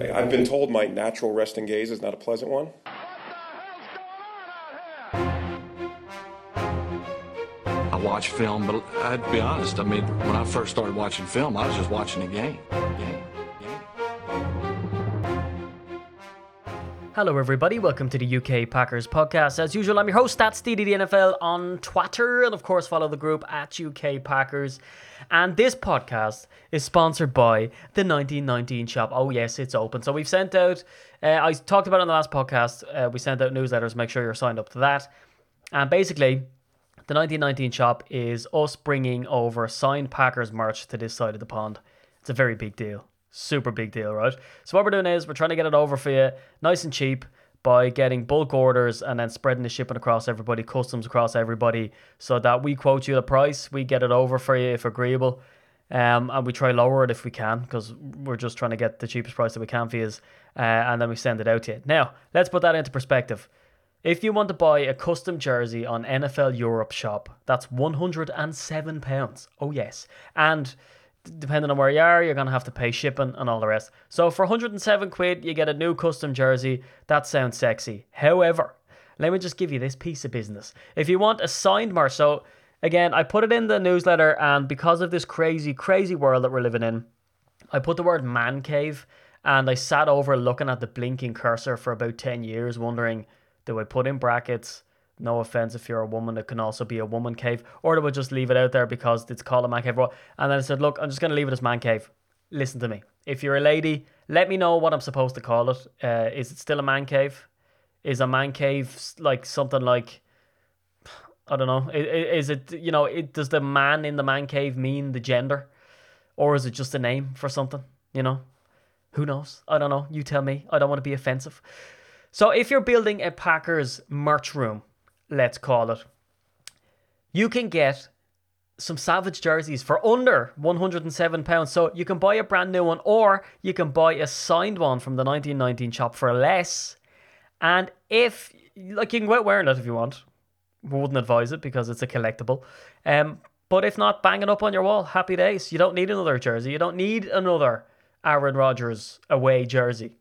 I've been told my natural resting gaze is not a pleasant one. I watch film, but I'd be honest. I mean, when I first started watching film, I was just watching game. game. Hello, everybody. Welcome to the UK Packers podcast. As usual, I'm your host, that's the NFL on Twitter, and of course, follow the group at UK Packers. And this podcast is sponsored by the 1919 shop. Oh, yes, it's open. So we've sent out, uh, I talked about it on the last podcast, uh, we sent out newsletters. Make sure you're signed up to that. And basically, the 1919 shop is us bringing over signed Packers merch to this side of the pond. It's a very big deal. Super big deal, right? So what we're doing is we're trying to get it over for you nice and cheap by getting bulk orders and then spreading the shipping across everybody, customs across everybody, so that we quote you the price, we get it over for you if agreeable, um, and we try lower it if we can because we're just trying to get the cheapest price that we can for you, uh, and then we send it out to you. Now let's put that into perspective. If you want to buy a custom jersey on NFL Europe shop, that's one hundred and seven pounds. Oh yes, and depending on where you are, you're to have to pay shipping and all the rest. So for 107 quid, you get a new custom jersey. That sounds sexy. However, let me just give you this piece of business. If you want a signed merch, so again, I put it in the newsletter, and because of this crazy, crazy world that we're living in, I put the word man cave, and I sat over looking at the blinking cursor for about 10 years, wondering, do I put in brackets? No offense if you're a woman, it can also be a woman cave, or they would just leave it out there because it's called a man cave. And then I said, look, I'm just going to leave it as man cave. Listen to me. If you're a lady, let me know what I'm supposed to call it. Uh, is it still a man cave? Is a man cave like something like, I don't know, is, it, you know, it, does the man in the man cave mean the gender? Or is it just a name for something, you know? Who knows? I don't know. You tell me. I don't want to be offensive. So if you're building a Packers merch room, let's call it, you can get some Savage jerseys for under £107. So you can buy a brand new one or you can buy a signed one from the 1919 shop for less. And if, like, you can go out wearing it if you want. We wouldn't advise it because it's a collectible. Um, but if not, bang it up on your wall. Happy days. You don't need another jersey. You don't need another Aaron Rodgers away jersey.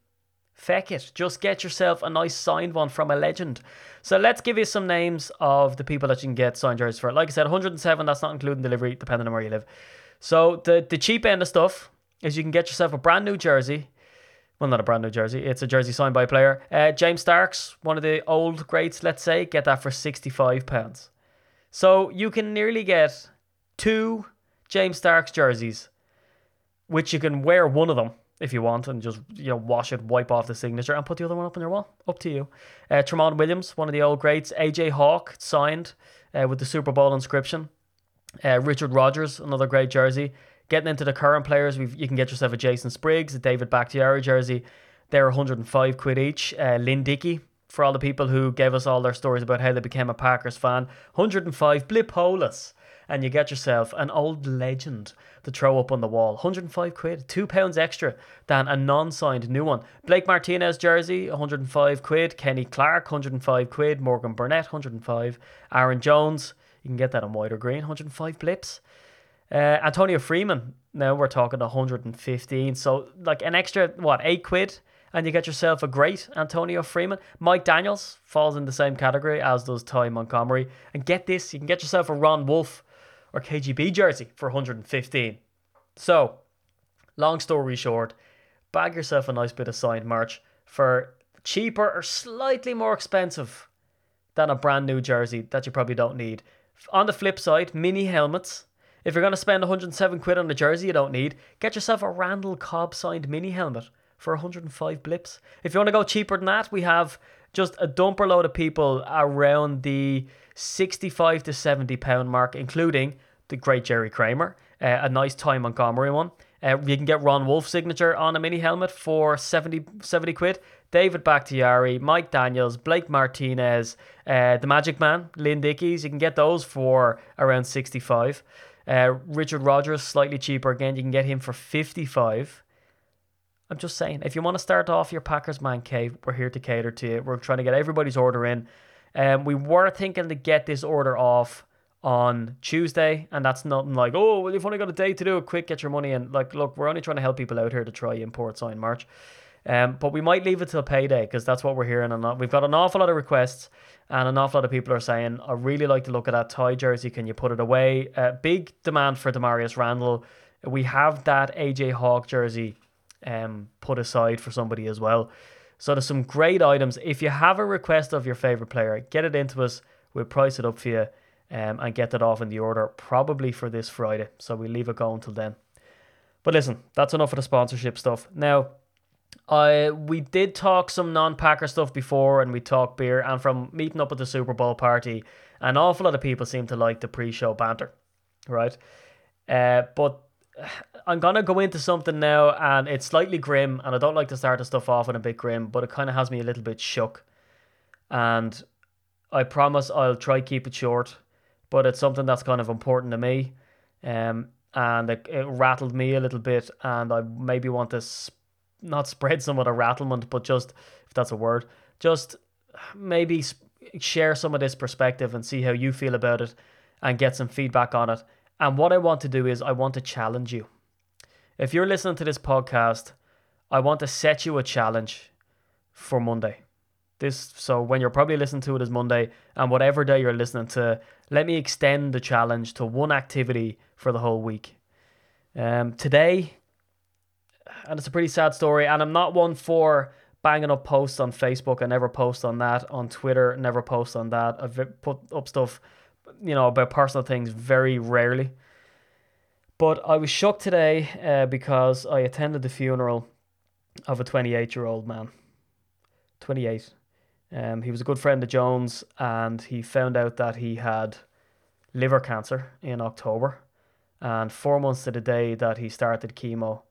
Feck it. Just get yourself a nice signed one from a legend. So let's give you some names of the people that you can get signed jerseys for. Like I said, 107, that's not including delivery, depending on where you live. So the, the cheap end of stuff is you can get yourself a brand new jersey. Well, not a brand new jersey. It's a jersey signed by a player. Uh, James Starks, one of the old greats, let's say, get that for £65. So you can nearly get two James Starks jerseys, which you can wear one of them if you want and just you know wash it, wipe off the signature, and put the other one up on your wall. Up to you. Uh, Tramon Williams, one of the old greats. AJ Hawk signed uh, with the Super Bowl inscription. Uh, Richard Rogers, another great jersey. Getting into the current players, you can get yourself a Jason Spriggs, a David Bakhtiari jersey. They're 105 quid each. Uh, Lynn Dickey, for all the people who gave us all their stories about how they became a Packers fan, 105 Blip Holus and you get yourself an old legend to throw up on the wall. 105 quid, two pounds extra than a non-signed new one. Blake Martinez jersey, 105 quid. Kenny Clark, 105 quid. Morgan Burnett, 105. Aaron Jones, you can get that on white or green, 105 blips. Uh, Antonio Freeman, now we're talking 115. So like an extra what eight quid, and you get yourself a great Antonio Freeman. Mike Daniels falls in the same category as does Ty Montgomery. And get this, you can get yourself a Ron Wolf or KGB jersey for 115. So, long story short, bag yourself a nice bit of signed merch for cheaper or slightly more expensive than a brand new jersey that you probably don't need. On the flip side, mini helmets. If you're going to spend 107 quid on a jersey you don't need, get yourself a Randall Cobb signed mini helmet for 105 blips. If you want to go cheaper than that, we have just a dumper load of people around the 65 to 70 pound mark, including the great Jerry Kramer, uh, a nice Ty Montgomery one. Uh, you can get Ron Wolf signature on a mini helmet for 70, 70 quid. David Bakhtiari, Mike Daniels, Blake Martinez, uh, the Magic Man, Lynn Dickies. You can get those for around 65. Uh, Richard Rogers, slightly cheaper again. You can get him for 55. I'm just saying, if you want to start off your Packers man cave, we're here to cater to you. We're trying to get everybody's order in. Um, we were thinking to get this order off on Tuesday, and that's nothing like, oh, well, you've only got a day to do it, quick, get your money in. Like, look, we're only trying to help people out here to try import sign March. Um, but we might leave it till payday because that's what we're hearing. And we've got an awful lot of requests, and an awful lot of people are saying, "I really like to look at that tie jersey. Can you put it away?" Uh, big demand for Damarious Randall. We have that AJ Hawk jersey um, put aside for somebody as well. So there's some great items. If you have a request of your favorite player, get it into us. We'll price it up for you um, and get that off in the order probably for this Friday. So we'll leave it going till then. But listen, that's enough of the sponsorship stuff. Now, I we did talk some non-Packer stuff before, and we talked beer. And from meeting up at the Super Bowl party, an awful lot of people seem to like the pre-show banter, right? Uh, but I'm gonna go into something now, and it's slightly grim, and I don't like to start the stuff off in a bit grim, but it kind of has me a little bit shook. And I promise I'll try keep it short, but it's something that's kind of important to me, um, and it, it rattled me a little bit, and I maybe want to sp- not spread some of the rattlement, but just if that's a word, just maybe sp- share some of this perspective and see how you feel about it, and get some feedback on it. And what I want to do is I want to challenge you. If you're listening to this podcast, I want to set you a challenge for Monday. This so when you're probably listening to it is Monday, and whatever day you're listening to, let me extend the challenge to one activity for the whole week. Um, today, and it's a pretty sad story, and I'm not one for banging up posts on Facebook. I never post on that. On Twitter, never post on that. I've put up stuff, you know, about personal things very rarely. But I was shocked today uh, because I attended the funeral of a 28 year old man. 28. Um, he was a good friend of Jones, and he found out that he had liver cancer in October. And four months to the day that he started chemo,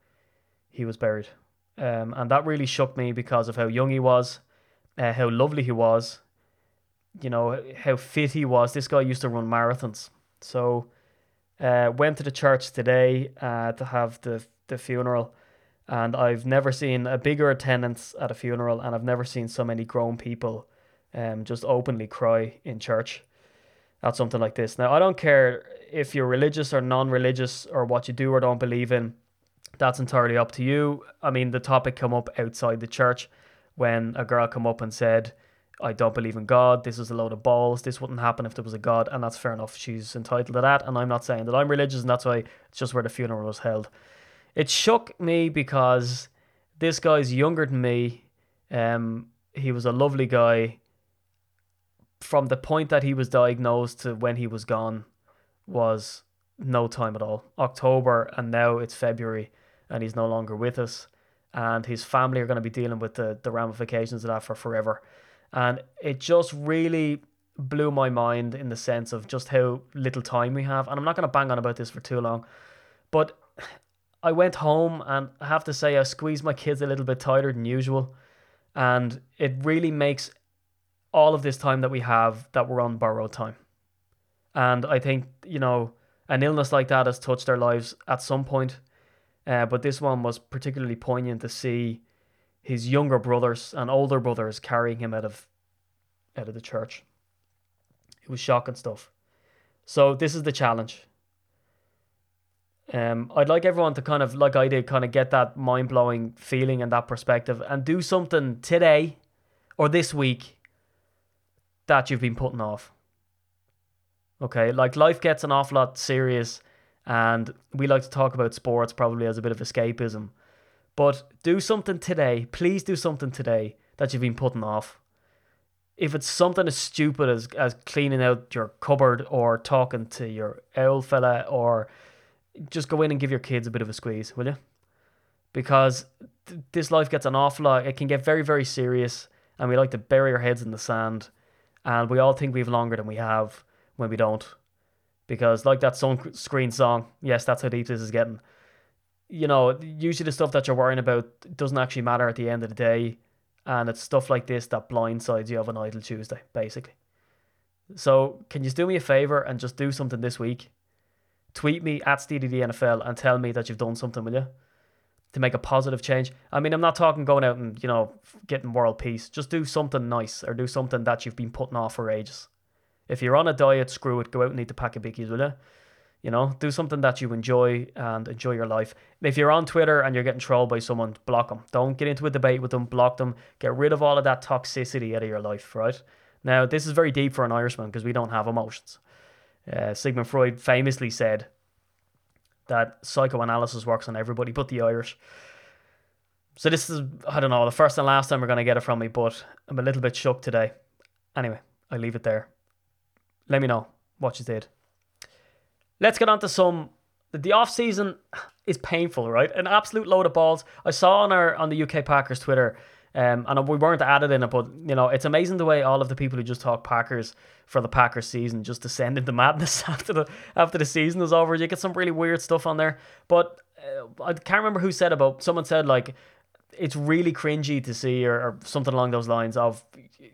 he was buried. Um, and that really shook me because of how young he was, uh, how lovely he was, you know, how fit he was. This guy used to run marathons. So, uh, went to the church today uh, to have the, the funeral and I've never seen a bigger attendance at a funeral, and I've never seen so many grown people um, just openly cry in church at something like this. Now, I don't care if you're religious or non religious or what you do or don't believe in, that's entirely up to you. I mean, the topic come up outside the church when a girl come up and said, I don't believe in God. This is a load of balls. This wouldn't happen if there was a God, and that's fair enough. She's entitled to that, and I'm not saying that I'm religious, and that's why it's just where the funeral was held it shook me because this guy's younger than me. Um, he was a lovely guy. From the point that he was diagnosed to when he was gone was no time at all. October and now it's February and he's no longer with us. And his family are going to be dealing with the, the ramifications of that for forever. And it just really blew my mind in the sense of just how little time we have. And I'm not going to bang on about this for too long. But I went home and I have to say I squeezed my kids a little bit tighter than usual. And it really makes all of this time that we have that we're on borrowed time. And I think, you know, an illness like that has touched our lives at some point. Uh, but this one was particularly poignant to see his younger brothers and older brothers carrying him out of out of the church. It was shocking stuff. So this is the challenge. Um, I'd like everyone to kind of, like I did, kind of get that mind blowing feeling and that perspective and do something today or this week that you've been putting off. Okay, like life gets an awful lot serious, and we like to talk about sports probably as a bit of escapism. But do something today. Please do something today that you've been putting off. If it's something as stupid as, as cleaning out your cupboard or talking to your owl fella or just go in and give your kids a bit of a squeeze, will you? Because th- this life gets an awful lot. It can get very, very serious, and we like to bury our heads in the sand, and we all think we've longer than we have when we don't. Because, like that sunscreen song, yes, that's how deep this is getting. You know, usually the stuff that you're worrying about doesn't actually matter at the end of the day, and it's stuff like this that blindsides you of an idle Tuesday, basically. So, can you do me a favor and just do something this week? tweet me at SteedyDNFL and tell me that you've done something, will you? To make a positive change. I mean, I'm not talking going out and, you know, getting world peace. Just do something nice or do something that you've been putting off for ages. If you're on a diet, screw it. Go out and eat the pack of bickies, will you? You know, do something that you enjoy and enjoy your life. If you're on Twitter and you're getting trolled by someone, block them. Don't get into a debate with them. Block them. Get rid of all of that toxicity out of your life, right? Now, this is very deep for an Irishman because we don't have emotions. Uh, Sigmund Freud famously said that psychoanalysis works on everybody but the Irish. So this is, I don't know, the first and last time we're going to get it from me, but I'm a little bit shook today. Anyway, I leave it there. Let me know what you did. Let's get on to some. The off season is painful, right? An absolute load of balls. I saw on our on the UK Packers Twitter, um, and we weren't added in it, but you know it's amazing the way all of the people who just talk Packers for the Packers season just descend into madness after the after the season is over. You get some really weird stuff on there, but uh, I can't remember who said about. Someone said like it's really cringy to see, or, or something along those lines of,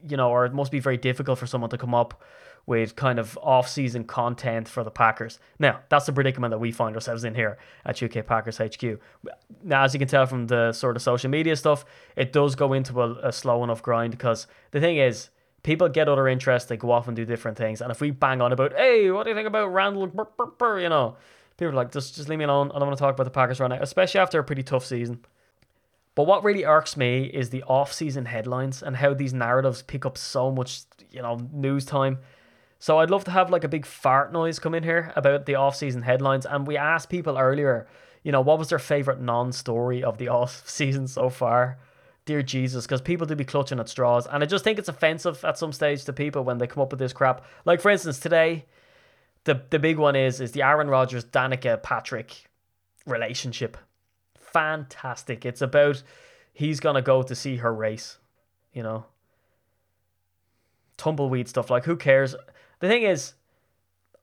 you know, or it must be very difficult for someone to come up with kind of off-season content for the Packers. Now, that's the predicament that we find ourselves in here at UK Packers HQ. Now, as you can tell from the sort of social media stuff, it does go into a, a slow enough grind because the thing is, people get other interests, they go off and do different things. And if we bang on about, hey, what do you think about Randall? Burr, burr, burr, you know, people are like, just, just leave me alone. I don't want to talk about the Packers right now, especially after a pretty tough season. But what really irks me is the off-season headlines and how these narratives pick up so much, you know, news time. So I'd love to have like a big fart noise come in here about the off-season headlines. And we asked people earlier, you know, what was their favorite non-story of the off-season so far? Dear Jesus, because people do be clutching at straws, and I just think it's offensive at some stage to people when they come up with this crap. Like for instance, today, the the big one is is the Aaron Rodgers Danica Patrick relationship. Fantastic. It's about he's gonna go to see her race, you know. Tumbleweed stuff like who cares? The thing is,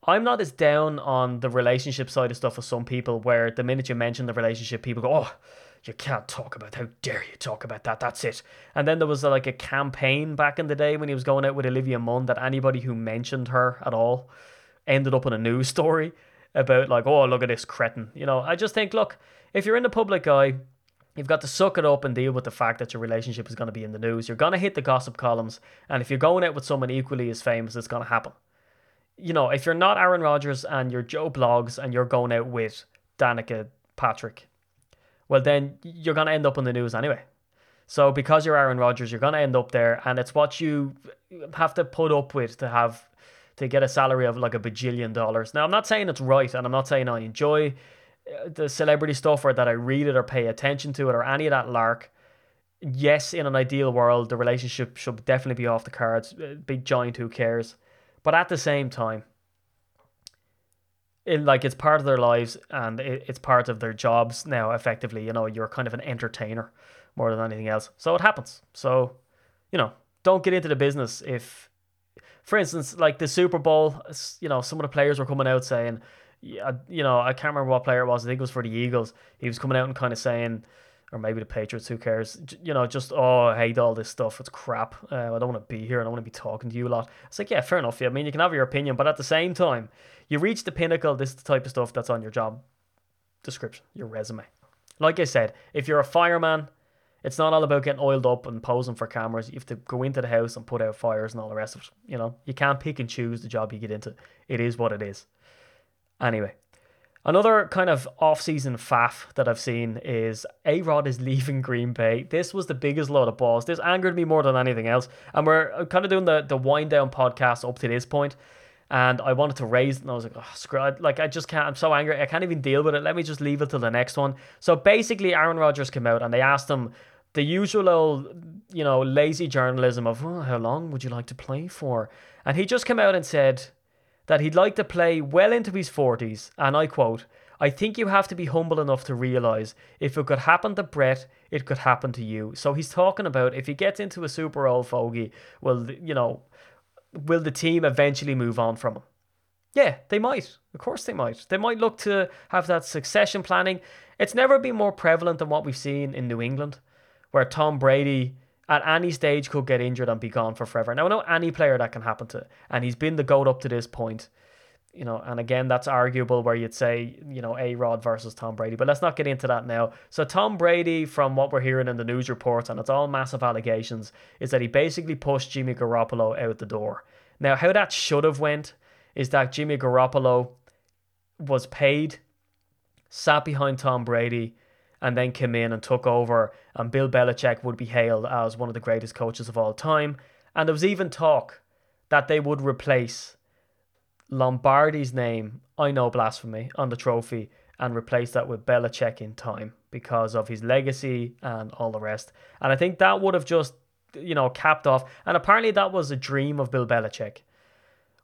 I'm not as down on the relationship side of stuff as some people, where the minute you mention the relationship, people go, "Oh, you can't talk about. How dare you talk about that? That's it." And then there was uh, like a campaign back in the day when he was going out with Olivia Munn that anybody who mentioned her at all ended up in a news story about like, "Oh, look at this cretin." You know, I just think, look, if you're in the public eye, You've got to suck it up and deal with the fact that your relationship is going to be in the news. You're going to hit the gossip columns. And if you're going out with someone equally as famous, it's going to happen you know, if you're not Aaron Rodgers and you're Joe Bloggs and you're going out with Danica Patrick, well, then you're going to end up on the news anyway. So because you're Aaron Rodgers, you're going to end up there, and it's what you have to put up with to have to get a salary of like a bajillion dollars. Now, I'm not saying it's right, and I'm not saying I enjoy uh, the celebrity stuff or that I read it or pay attention to it or any of that lark. Yes, in an ideal world, the relationship should definitely be off the cards. Uh, big giant, who cares? But at the same time, it, like it's part of their lives and it, it's part of their jobs now. Effectively, you know, you're kind of an entertainer more than anything else. So it happens. So, you know, don't get into the business if, for instance, like the Super Bowl, you know, some of the players were coming out saying, yeah, uh, you know, I can't remember what player it was. I think it was for the Eagles. He was coming out and kind of saying, or maybe the Patriots, who cares? You know, just, oh, I hate all this stuff. It's crap. Uh, I don't want to be here. I don't want to be talking to you a lot. It's like, yeah, fair enough. Yeah, I mean, you can have your opinion, but at the same time, you reach the pinnacle. This is the type of stuff that's on your job description, your resume. Like I said, if you're a fireman, it's not all about getting oiled up and posing for cameras. You have to go into the house and put out fires and all the rest of it. You know, you can't pick and choose the job you get into. It is what it is. Anyway, Another kind of off-season faff that I've seen is A Rod is leaving Green Bay. This was the biggest load of balls. This angered me more than anything else. And we're uh, kind of doing the the wind down podcast up to this point, and I wanted to raise it, and I was like, oh, screw it. Like I just can't. I'm so angry. I can't even deal with it. Let me just leave it till the next one. So basically, Aaron Rodgers came out and they asked him the usual old, you know, lazy journalism of oh, how long would you like to play for, and he just came out and said that he'd like to play well into his 40s, and I quote, I think you have to be humble enough to realize if it could happen to Brett, it could happen to you. So he's talking about if he gets into a super old fogey, well, you know, will the team eventually move on from him? Yeah, they might. Of course they might. They might look to have that succession planning. It's never been more prevalent than what we've seen in New England, where Tom Brady at any stage could get injured and be gone for forever. Now I know any player that can happen to, and he's been the goat up to this point. You know, and again, that's arguable where you'd say, you know, A Rod versus Tom Brady, but let's not get into that now. So, Tom Brady, from what we're hearing in the news reports, and it's all massive allegations, is that he basically pushed Jimmy Garoppolo out the door. Now, how that should have went is that Jimmy Garoppolo was paid, sat behind Tom Brady, and then came in and took over, and Bill Belichick would be hailed as one of the greatest coaches of all time. And there was even talk that they would replace Lombardi's name, I know blasphemy, on the trophy and replace that with Belichick in time because of his legacy and all the rest. And I think that would have just, you know, capped off. And apparently that was a dream of Bill Belichick,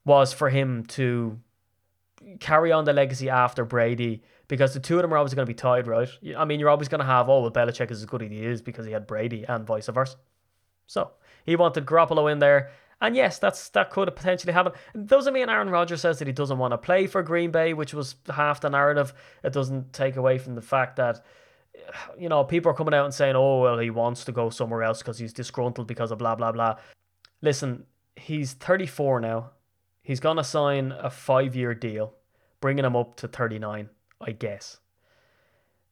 was for him to carry on the legacy after Brady because the two of them are always going to be tied, right? I mean, you're always going to have, oh, well, Belichick is as good as he is because he had Brady and vice versa. So he wanted Garoppolo in there. And yes, that's that could have potentially happened. It doesn't mean Aaron Rodgers says that he doesn't want to play for Green Bay, which was half the narrative. It doesn't take away from the fact that you know people are coming out and saying, "Oh, well, he wants to go somewhere else because he's disgruntled because of blah blah blah." Listen, he's 34 now. He's gonna sign a five-year deal, bringing him up to 39, I guess.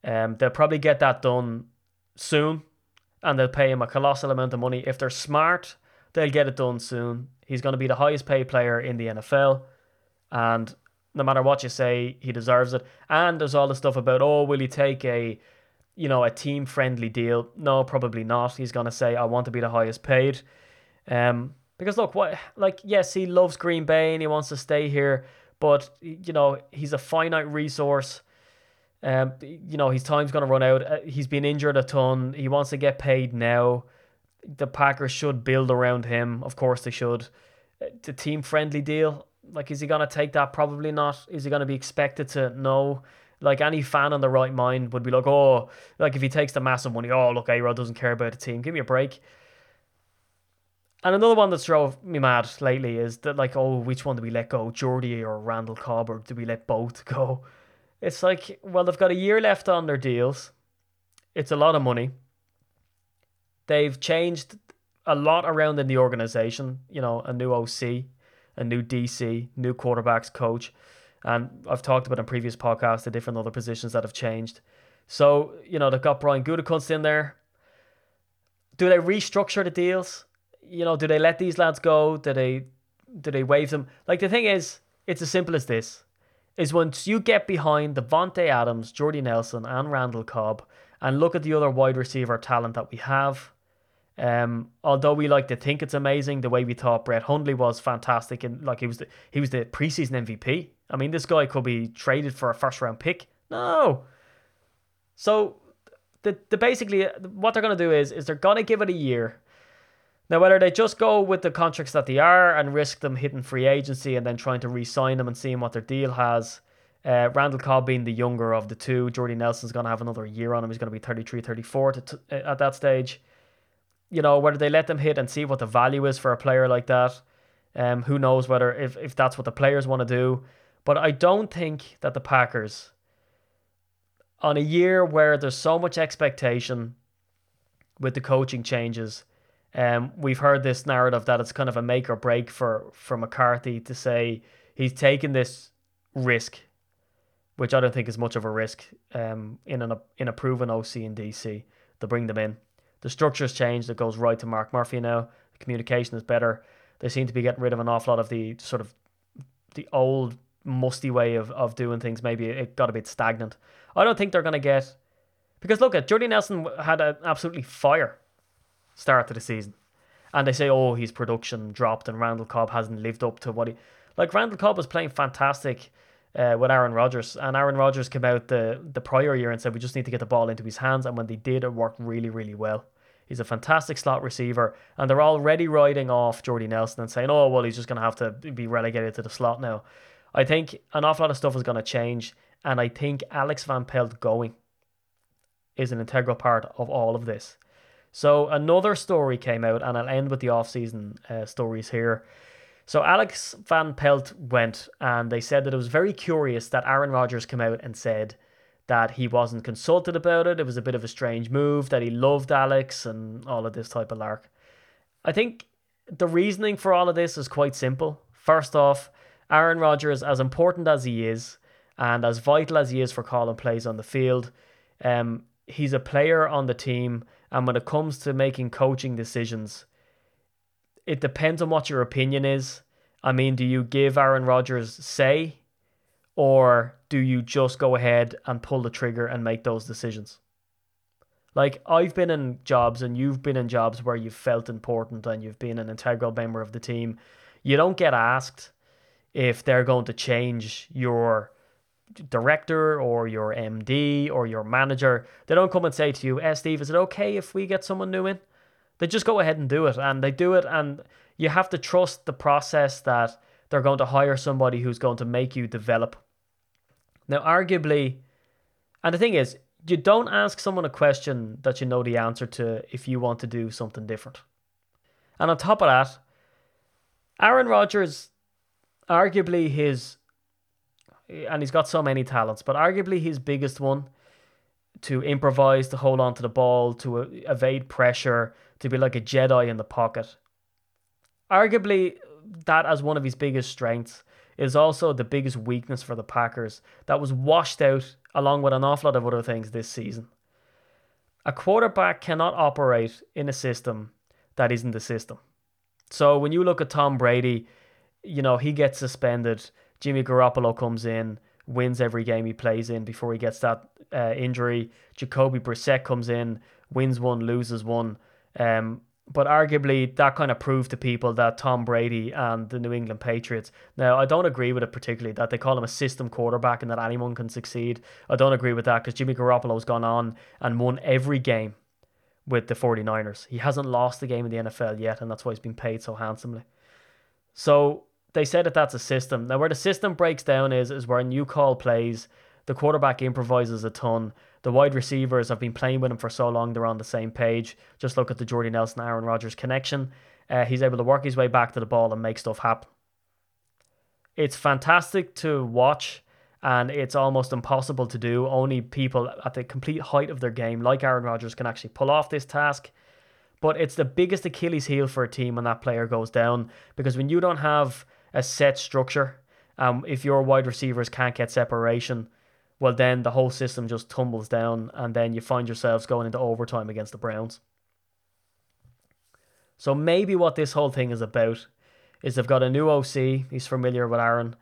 Um, they'll probably get that done soon, and they'll pay him a colossal amount of money if they're smart They'll get it done soon. He's going to be the highest paid player in the NFL. And no matter what you say, he deserves it. And there's all the stuff about, oh, will he take a, you know, a team friendly deal? No, probably not. He's going to say, I want to be the highest paid. Um, because look, what, like, yes, he loves Green Bay and he wants to stay here, but you know, he's a finite resource. Um, you know, his time's going to run out. Uh, he's been injured a ton. He wants to get paid now the Packers should build around him. Of course, they should. The team friendly deal, like, is he going to take that? Probably not. Is he going to be expected to? No. Like, any fan on the right mind would be like, oh, like, if he takes the massive money, oh, look, A Rod doesn't care about the team. Give me a break. And another one that's drove me mad lately is that, like, oh, which one do we let go? Jordy or Randall Cobb, or do we let both go? It's like, well, they've got a year left on their deals. It's a lot of money. They've changed a lot around in the organization. You know, a new OC, a new DC, new quarterbacks coach, and I've talked about in previous podcasts the different other positions that have changed. So you know they've got Brian Gutekunst in there. Do they restructure the deals? You know, do they let these lads go? Do they do they waive them? Like the thing is, it's as simple as this: is once you get behind Davante Adams, Jordy Nelson, and Randall Cobb, and look at the other wide receiver talent that we have. Um, although we like to think it's amazing, the way we thought Brett Hundley was fantastic, and like he was the, he was the preseason MVP. I mean, this guy could be traded for a first round pick. No. So the the basically what they're gonna do is is they're gonna give it a year. Now, whether they just go with the contracts that they are and risk them hitting free agency and then trying to re-sign them and seeing what their deal has, uh, Randall Cobb being the younger of the two, Jordy Nelson's going to have another year on him. He's going to be 33, 34 to t- at that stage you know, whether they let them hit and see what the value is for a player like that. Um, who knows whether if, if that's what the players want to do. But I don't think that the Packers, on a year where there's so much expectation with the coaching changes, um, we've heard this narrative that it's kind of a make or break for, for McCarthy to say he's taken this risk, which I don't think is much of a risk um, in an in a proven OC in DC to bring them in. The structure's changed. It goes right to Mark Murphy now. The communication is better. They seem to be getting rid of an awful lot of the sort of the old musty way of, of doing things. Maybe it got a bit stagnant. I don't think they're going to get because look at Jordy Nelson had an absolutely fire start of the season, and they say oh his production dropped and Randall Cobb hasn't lived up to what he like. Randall Cobb was playing fantastic uh, with Aaron Rodgers, and Aaron Rodgers came out the the prior year and said we just need to get the ball into his hands, and when they did, it worked really really well. He's a fantastic slot receiver, and they're already riding off Jordy Nelson and saying, "Oh, well, he's just going to have to be relegated to the slot now." I think an awful lot of stuff is going to change, and I think Alex Van Pelt going is an integral part of all of this. So another story came out, and I'll end with the off-season uh, stories here. So Alex Van Pelt went, and they said that it was very curious that Aaron Rodgers came out and said that he wasn't consulted about it. It was a bit of a strange move, that he loved Alex and all of this type of lark. I think the reasoning for all of this is quite simple. First off, Aaron Rodgers, as important as he is, and as vital as he is for calling plays on the field, um, he's a player on the team. And when it comes to making coaching decisions, it depends on what your opinion is. I mean, do you give Aaron Rodgers say Or do you just go ahead and pull the trigger and make those decisions? Like, I've been in jobs and you've been in jobs where you've felt important and you've been an integral member of the team. You don't get asked if they're going to change your director or your MD or your manager. They don't come and say to you, eh, Steve, is it okay if we get someone new in? They just go ahead and do it. And they do it. And you have to trust the process that they're going to hire somebody who's going to make you develop. Now, arguably, and the thing is, you don't ask someone a question that you know the answer to if you want to do something different. And on top of that, Aaron Rodgers, arguably his, and he's got so many talents, but arguably his biggest one to improvise, to hold on to the ball, to evade pressure, to be like a Jedi in the pocket. Arguably, that as one of his biggest strengths is also the biggest weakness for the Packers that was washed out along with an awful lot of other things this season. A quarterback cannot operate in a system that isn't the system. So when you look at Tom Brady, you know, he gets suspended. Jimmy Garoppolo comes in, wins every game he plays in before he gets that uh, injury. Jacoby Brissett comes in, wins one, loses one. Um, but arguably that kind of proved to people that Tom Brady and the New England Patriots. Now, I don't agree with it particularly that they call him a system quarterback and that anyone can succeed. I don't agree with that because Jimmy Garoppolo's gone on and won every game with the 49ers. He hasn't lost a game in the NFL yet, and that's why he's been paid so handsomely. So they say that that's a system. Now, where the system breaks down is is when new call plays, the quarterback improvises a ton the wide receivers have been playing with him for so long, they're on the same page. Just look at the Jordy Nelson Aaron Rodgers connection. Uh, he's able to work his way back to the ball and make stuff happen. It's fantastic to watch, and it's almost impossible to do. Only people at the complete height of their game, like Aaron Rodgers, can actually pull off this task. But it's the biggest Achilles heel for a team when that player goes down because when you don't have a set structure, um, if your wide receivers can't get separation, well, then the whole system just tumbles down, and then you find yourselves going into overtime against the Browns. So maybe what this whole thing is about is they've got a new OC. He's familiar with Aaron.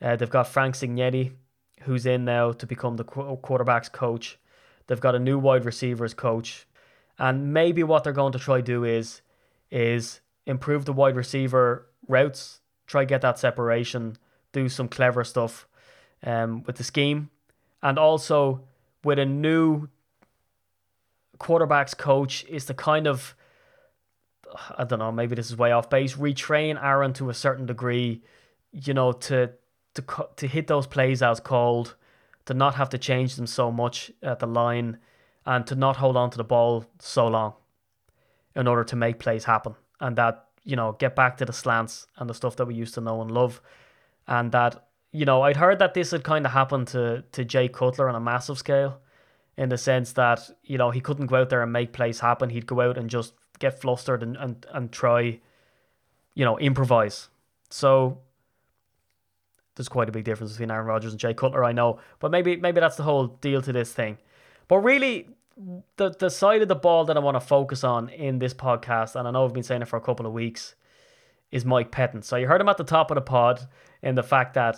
Uh, they've got Frank Cignetti, who's in now to become the quarterback's coach. They've got a new wide receivers coach, and maybe what they're going to try do is is improve the wide receiver routes, try get that separation, do some clever stuff um, with the scheme. And also with a new quarterbacks coach is to kind of I don't know, maybe this is way off base, retrain Aaron to a certain degree, you know, to to to hit those plays as called, to not have to change them so much at the line, and to not hold on to the ball so long, in order to make plays happen, and that you know get back to the slants and the stuff that we used to know and love, and that you know, I'd heard that this had kind of happened to to Jay Cutler on a massive scale, in the sense that you know he couldn't go out there and make plays happen. He'd go out and just get flustered and and, and try, you know, improvise. So there's quite a big difference between Aaron Rodgers and Jay Cutler, I know, but maybe maybe that's the whole deal to this thing. But really, the the side of the ball that I want to focus on in this podcast, and I know I've been saying it for a couple of weeks, is Mike Pettine. So you heard him at the top of the pod in the fact that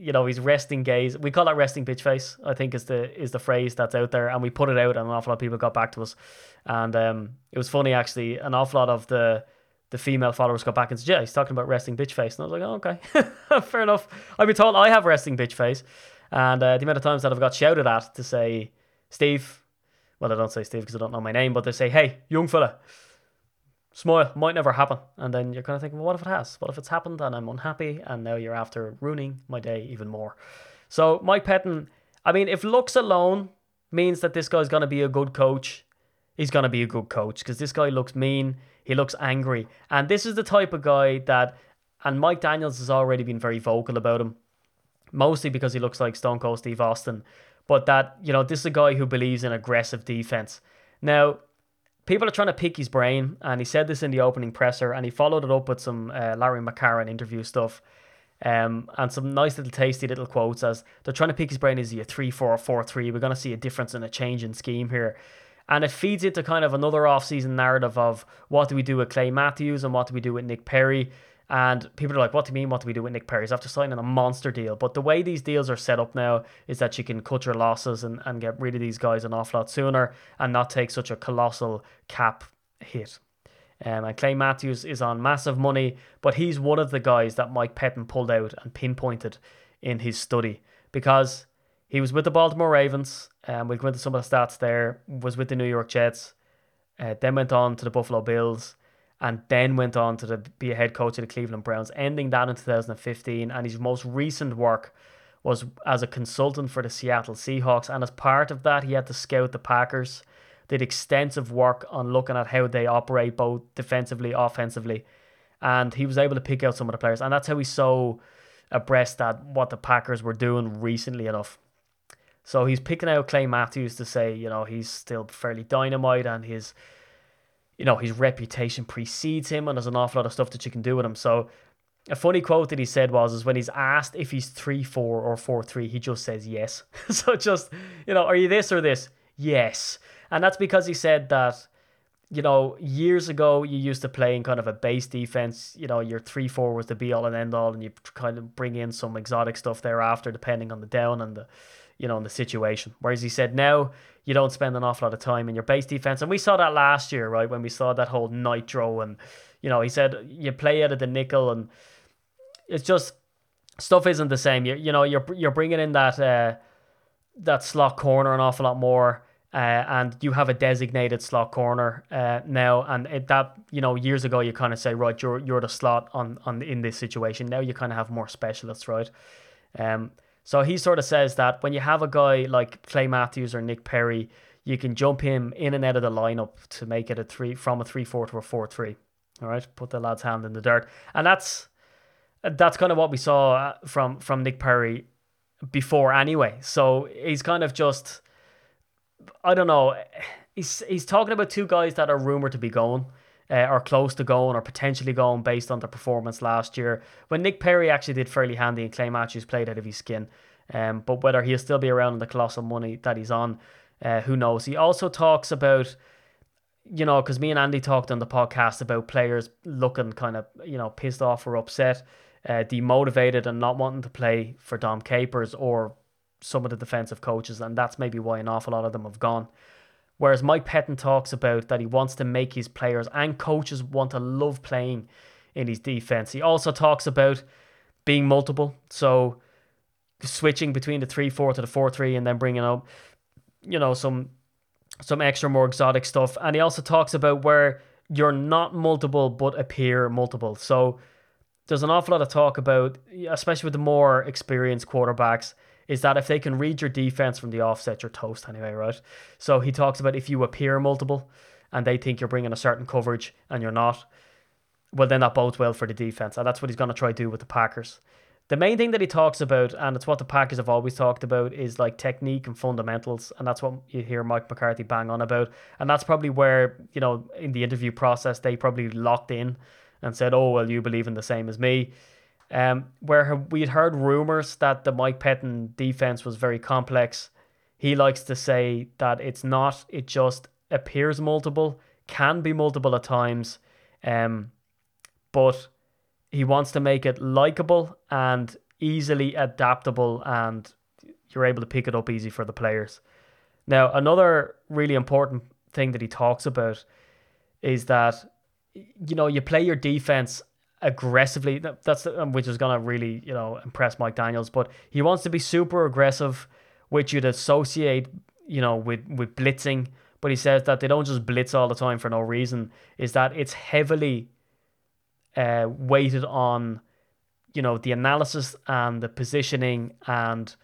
you know, he's resting gaze. We call that resting bitch face. I think is the is the phrase that's out there, and we put it out, and an awful lot of people got back to us, and um, it was funny actually. An awful lot of the the female followers got back and said, "Yeah, he's talking about resting bitch face," and I was like, "Oh, okay, fair enough." I've been told I have resting bitch face, and uh, the amount of times that I've got shouted at to say, "Steve," well, I don't say Steve because I don't know my name, but they say, "Hey, young fella." smile might never happen. And then you're kind of thinking, well, what if it has? What if it's happened and I'm unhappy and now you're after ruining my day even more? So Mike Pettine, I mean, if looks alone means that this guy's going to be a good coach, he's going to be a good coach because this guy looks mean. He looks angry. And this is the type of guy that, and Mike Daniels has already been very vocal about him, mostly because he looks like Stone Cold Steve Austin. But that, you know, this is a guy who believes in aggressive defense. Now, people are trying to pick his brain, and he said this in the opening presser, and he followed it up with some uh, Larry McCarren interview stuff. Um, and some nice little tasty little quotes as they're trying to pick his brain is he a 3 4 4 3 we're going to see a difference in a change in scheme here and it feeds into kind of another off-season narrative of what do we do with Clay Matthews and what do we do with Nick Perry And people are like, what do you mean? What do we do with Nick Perry? He's after signing a monster deal. But the way these deals are set up now is that you can cut your losses and, and get rid of these guys an awful lot sooner and not take such a colossal cap hit. Um, and Clay Matthews is on massive money, but he's one of the guys that Mike Pettine pulled out and pinpointed in his study because he was with the Baltimore Ravens. Um, we'll go into some of the stats there. Was with the New York Jets, uh, then went on to the Buffalo Bills, and then went on to the, be a head coach of the Cleveland Browns, ending that in 2015. And his most recent work was as a consultant for the Seattle Seahawks. And as part of that, he had to scout the Packers, did extensive work on looking at how they operate both defensively, offensively. And he was able to pick out some of the players. And that's how we so abreast at what the Packers were doing recently enough. So he's picking out Clay Matthews to say, you know, he's still fairly dynamite and his you know, his reputation precedes him, and there's an awful lot of stuff that you can do with him. So, a funny quote that he said was, "Is when he's asked if he's three four or four three, he just says yes. so just, you know, are you this or this? Yes, and that's because he said that, you know, years ago you used to play in kind of a base defense. You know, your three four was the be all and end all, and you kind of bring in some exotic stuff thereafter, depending on the down and the, you know, in the situation. Whereas he said now you don't spend an awful lot of time in your base defense. And we saw that last year, right? When we saw that whole nitro and, you know, he said you play out of the nickel and it's just stuff isn't the same. You, you know, you're, you're bringing in that, uh, that slot corner an awful lot more. Uh, and you have a designated slot corner uh, now, and it, that you know years ago you kind of say right you're you're the slot on on in this situation. Now you kind of have more specialists, right? Um, so he sort of says that when you have a guy like Clay Matthews or Nick Perry, you can jump him in and out of the lineup to make it a three from a three four to a four three. All right, put the lad's hand in the dirt, and that's that's kind of what we saw uh, from from Nick Perry before anyway. So he's kind of just I don't know. He's he's talking about two guys that are rumored to be going uh, are close to going or potentially going based on their performance last year. When Nick Perry actually did fairly handy and Clay Matthews played out of his skin. Um, but whether he'll still be around in the colossal money that he's on, uh, who knows? He also talks about, you know, because me and Andy talked on the podcast about players looking kind of, you know, pissed off or upset, uh, demotivated and not wanting to play for Dom Capers or some of the defensive coaches. And that's maybe why an awful lot of them have gone. Whereas Mike Pettine talks about that he wants to make his players and coaches want to love playing in his defense. He also talks about being multiple, so switching between the three four to the four three, and then bringing up, you know, some some extra more exotic stuff. And he also talks about where you're not multiple but appear multiple. So there's an awful lot of talk about, especially with the more experienced quarterbacks, is that if they can read your defense from the offset, you're toast anyway, right? So he talks about if you appear multiple and they think you're bringing a certain coverage and you're not, well, then that bodes well for the defense. And that's what he's going to try to do with the Packers. The main thing that he talks about, and it's what the Packers have always talked about, is like technique and fundamentals. And that's what you hear Mike McCarthy bang on about. And that's probably where, you know, in the interview process, they probably locked in and said, oh, well, you believe in the same as me. Um, where we'd heard rumors that the Mike Pettine defense was very complex. He likes to say that it's not, it just appears multiple, can be multiple at times, um, but he wants to make it likable and easily adaptable, and you're able to pick it up easy for the players. Now, another really important thing that he talks about is that you know you play your defense aggressively. That's um, which is gonna really you know impress Mike Daniels. But he wants to be super aggressive, which you'd associate you know with with blitzing. But he says that they don't just blitz all the time for no reason. Is that it's heavily uh, weighted on you know the analysis and the positioning and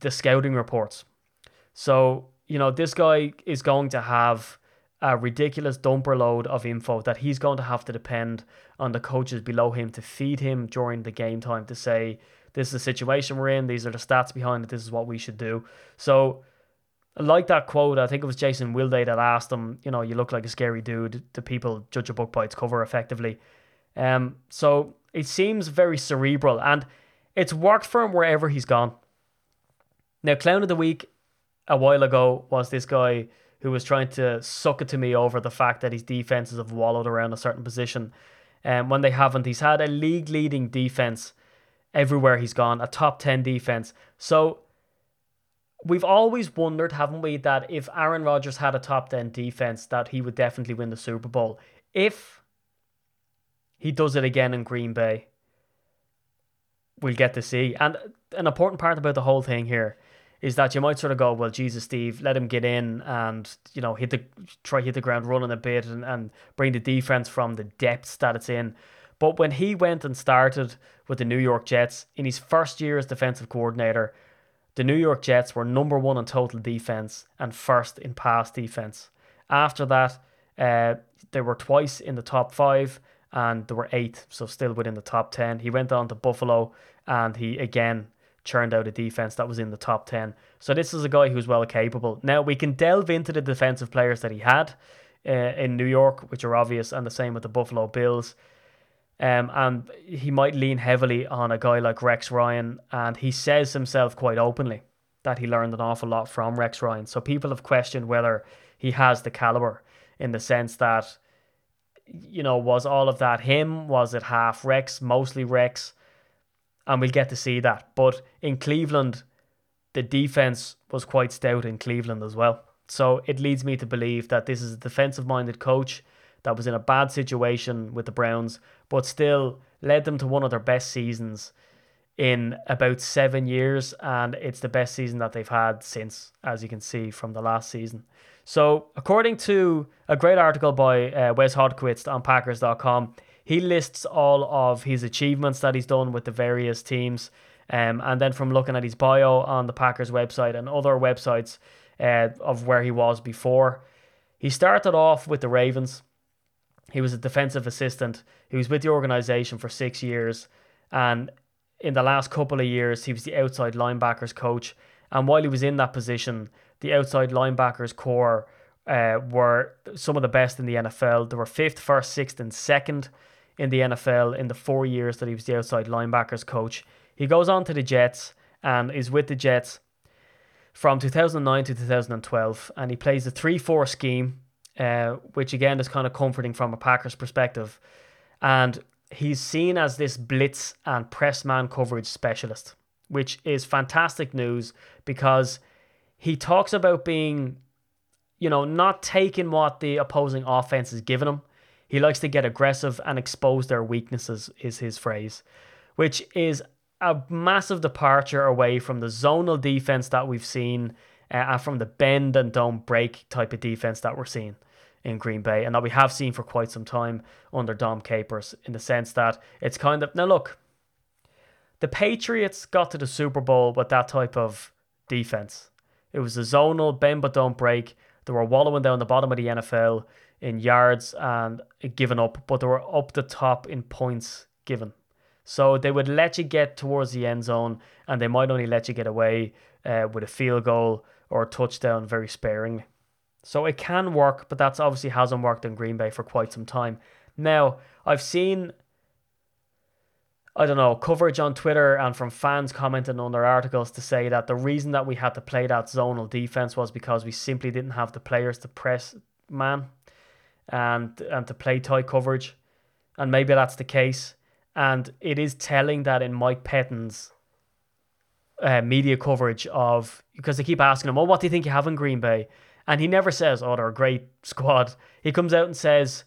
the scouting reports. So you know this guy is going to have a ridiculous dumper load of info that he's going to have to depend on the coaches below him to feed him during the game time to say, this is the situation we're in, these are the stats behind it, this is what we should do. So, like that quote, I think it was Jason Wilde that asked him, you know, you look like a scary dude. Do people judge a book by its cover effectively? Um, so it seems very cerebral and it's worked for him wherever he's gone. Now, Clown of the Week a while ago was this guy who was trying to suck it to me over the fact that his defenses have wallowed around a certain position. Um, when they haven't. He's had a league leading defense everywhere he's gone, a top 10 defense. So we've always wondered, haven't we, that if Aaron Rodgers had a top 10 defense, that he would definitely win the Super Bowl. If he does it again in Green Bay, we'll get to see. And an important part about the whole thing here is that you might sort of go, well, Jesus, Steve, let him get in and you know hit the try hit the ground running a bit and, and bring the defense from the depths that it's in. But when he went and started with the New York Jets in his first year as defensive coordinator, the New York Jets were number one in total defense and first in pass defense. After that, uh, they were twice in the top five and they were eighth, so still within the top 10. He went on to Buffalo and he again churned out a defense that was in the top 10. So this is a guy who's well capable. Now we can delve into the defensive players that he had uh, in New York, which are obvious, and the same with the Buffalo Bills. Um, and he might lean heavily on a guy like Rex Ryan, and he says himself quite openly that he learned an awful lot from Rex Ryan. So people have questioned whether he has the caliber in the sense that, you know, was all of that him? Was it half Rex, mostly Rex? And we'll get to see that. But in Cleveland, the defense was quite stout in Cleveland as well. So it leads me to believe that this is a defensive minded coach that was in a bad situation with the Browns, but still led them to one of their best seasons in about seven years. And it's the best season that they've had since, as you can see from the last season. So, according to a great article by uh, Wes Hodkiewicz on Packers.com, he lists all of his achievements that he's done with the various teams. Um, and then from looking at his bio on the Packers website and other websites uh, of where he was before, he started off with the Ravens. He was a defensive assistant. He was with the organization for six years. And in the last couple of years, he was the outside linebackers coach. And while he was in that position, the outside linebackers core uh, were some of the best in the NFL. They were fifth, first, sixth, and second in the NFL in the four years that he was the outside linebackers coach. He goes on to the Jets and is with the Jets from 2009 to 2012, and he plays a 3 4 scheme, uh, which again is kind of comforting from a Packers perspective. And he's seen as this blitz and press man coverage specialist, which is fantastic news because he talks about being, you know, not taking what the opposing offense is giving him he likes to get aggressive and expose their weaknesses, is his phrase, which is a massive departure away from the zonal defense that we've seen uh, from the bend and don't break type of defense that we're seeing in Green Bay and that we have seen for quite some time under Dom Capers in the sense that it's kind of now look the Patriots got to the Super Bowl with that type of defense. It was a zonal bend but don't break. They were wallowing down the bottom of the NFL in yards and given up, but they were up the top in points given. So they would let you get towards the end zone, and they might only let you get away uh, with a field goal or a touchdown very sparingly. So it can work, but that's obviously hasn't worked in Green Bay for quite some time. Now, I've seen, I don't know, coverage on Twitter and from fans commenting on their articles to say that the reason that we had to play that zonal defense was because we simply didn't have the players to press man and and to play tight coverage, and maybe that's the case. And it is telling that in Mike Pettine's uh, media coverage of because they keep asking him, "Well, what do you think you have in Green Bay?" And he never says, "Oh, they're a great squad." He comes out and says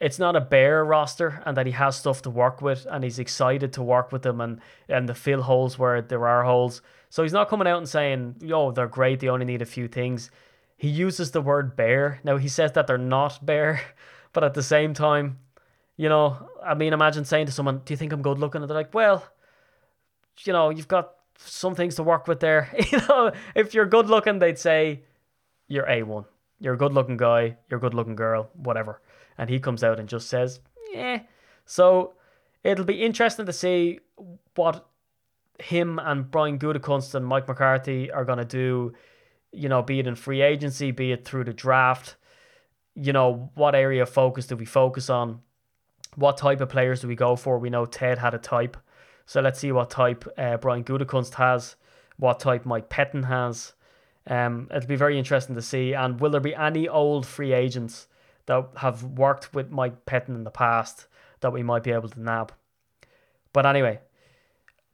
it's not a bare roster and that he has stuff to work with and he's excited to work with them and and to fill holes where there are holes. So he's not coming out and saying, "Yo, they're great. They only need a few things." He uses the word bare. Now he says that they're not bare, but at the same time, you know, I mean, imagine saying to someone, "Do you think I'm good looking?" And they're like, "Well, you know, you've got some things to work with there." you know, if you're good looking, they'd say you're a one. You're a good looking guy. You're a good looking girl. Whatever. And he comes out and just says, "Yeah." So it'll be interesting to see what him and Brian Gutekunst and Mike McCarthy are gonna do you know, be it in free agency, be it through the draft, you know, what area of focus do we focus on? What type of players do we go for? We know Ted had a type. So let's see what type uh, Brian Gutekunst has, what type Mike Pettine has. Um, it'll be very interesting to see. And will there be any old free agents that have worked with Mike Pettine in the past that we might be able to nab. But anyway,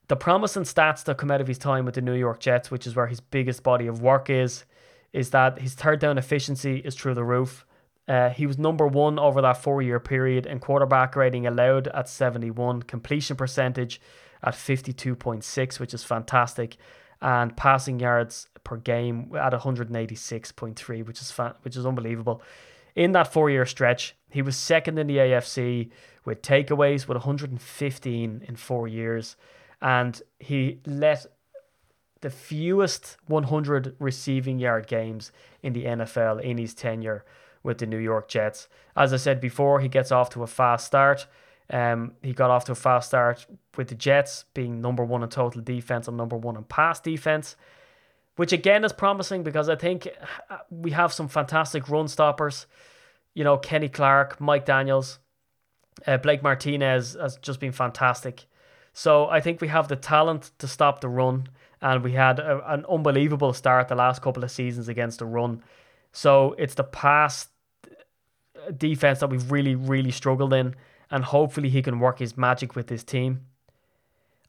the promising stats that come out of his time with the New York Jets, which is where his biggest body of work is, is that his third down efficiency is through the roof. Uh, he was number one over that four year period in quarterback rating allowed at 71, completion percentage at 52.6, which is fantastic, and passing yards per game at 186.3, which is fa- which is unbelievable. In that four year stretch, he was second in the AFC with takeaways with 115 in four years, and he let the fewest 100 receiving yard games in the NFL in his tenure with the New York Jets. As I said before, he gets off to a fast start. Um, he got off to a fast start with the Jets being number one in total defense and number one in pass defense, which again is promising because I think uh, we have some fantastic run stoppers. You know, Kenny Clark, Mike Daniels, uh, Blake Martinez has just been fantastic. So I think we have the talent to stop the run, and we had a, an unbelievable start the last couple of seasons against the run. So it's the pass defense that we've really, really struggled in, and hopefully he can work his magic with this team.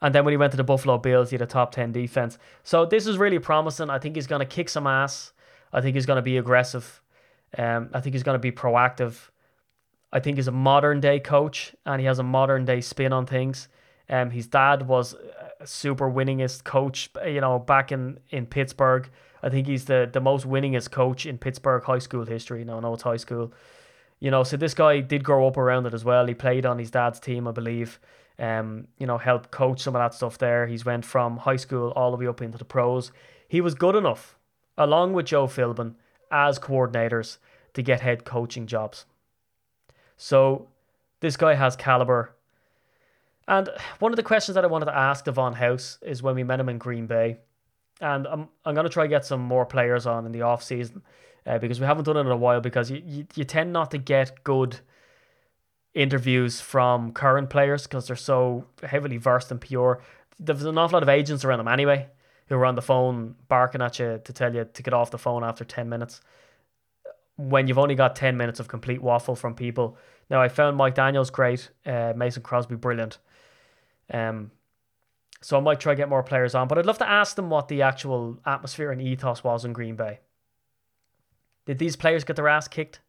And then when he went to the Buffalo Bills, he had a top 10 defense. So this is really promising. I think he's going to kick some ass. I think he's going to be aggressive. Um, I think he's going to be proactive. I think he's a modern day coach and he has a modern day spin on things. Um, his dad was a super winningest coach, you know, back in, in Pittsburgh. I think he's the, the most winningest coach in Pittsburgh high school history. No, no, it's high school. You know, so this guy did grow up around it as well. He played on his dad's team, I believe. Um, you know, helped coach some of that stuff there. He's went from high school all the way up into the pros. He was good enough, along with Joe Philbin, as coordinators to get head coaching jobs. So this guy has caliber. And one of the questions that I wanted to ask Davon House is when we met him in Green Bay, and I'm I'm try to get some more players on in the off season uh, because we haven't done it in a while because you, you, you tend not to get good interviews from current players because they're so heavily versed and pure. There's an awful lot of agents around them anyway who are on the phone barking at you to tell you to get off the phone after 10 minutes when you've only got 10 minutes of complete waffle from people. Now, I found Mike Daniels great, uh, Mason Crosby brilliant. Um, so I might try to get more players on, but I'd love to ask them what the actual atmosphere and ethos was in Green Bay. Did these players get their ass kicked?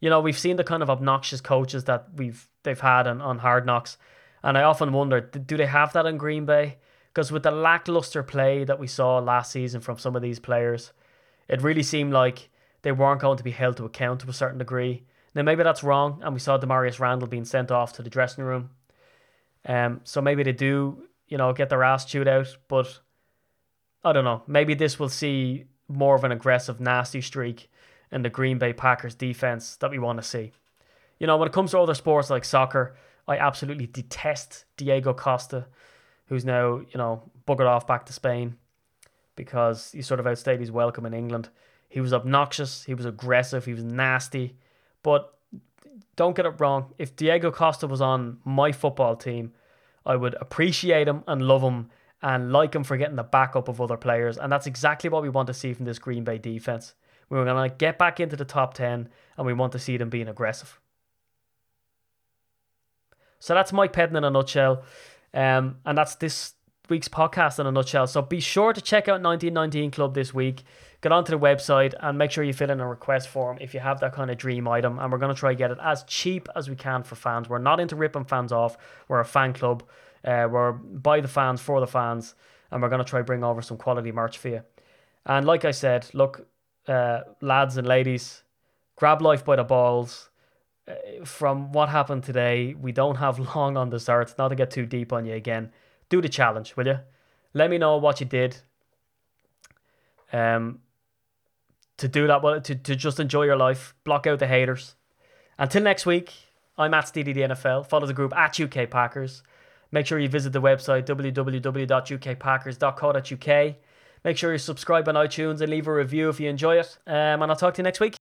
You know, we've seen the kind of obnoxious coaches that we've they've had on, on Hard Knocks, and I often wonder, do they have that in Green Bay? Because with the lackluster play that we saw last season from some of these players, it really seemed like they weren't going to be held to account to a certain degree. Now maybe that's wrong, and we saw Damarious Randall being sent off to the dressing room. Um, so maybe they do, you know, get their ass chewed out. But I don't know. Maybe this will see more of an aggressive, nasty streak in the Green Bay Packers defense that we want to see. You know, when it comes to other sports like soccer, I absolutely detest Diego Costa, who's now, you know, buggered off back to Spain because he sort of outstayed his welcome in England. He was obnoxious, he was aggressive, he was nasty. But don't get it wrong, if Diego Costa was on my football team, I would appreciate him and love him and like him for getting the backup of other players. And that's exactly what we want to see from this Green Bay defense. We are going to get back into the top 10 and we want to see them being aggressive. So that's Mike Pettine in a nutshell. Um, and that's this week's podcast in a nutshell. So be sure to check out 1919 Club this week. Get onto the website and make sure you fill in a request form if you have that kind of dream item. And we're going to try to get it as cheap as we can for fans. We're not into ripping fans off. We're a fan club. Uh, we're by the fans for the fans. And we're going to try bring over some quality merch for you. And like I said, look, uh, lads and ladies, grab life by the balls. Uh, from what happened today, we don't have long on this earth. Not to get too deep on you again. Do the challenge, will you? Let me know what you did. Um, to do that, well, to, to just enjoy your life, block out the haters. Until next week, I'm at SteedyTheNFL. the NFL. Follow the group at UK Packers. Make sure you visit the website www.ukpackers.co.uk. Make sure you subscribe on iTunes and leave a review if you enjoy it. Um, and I'll talk to you next week.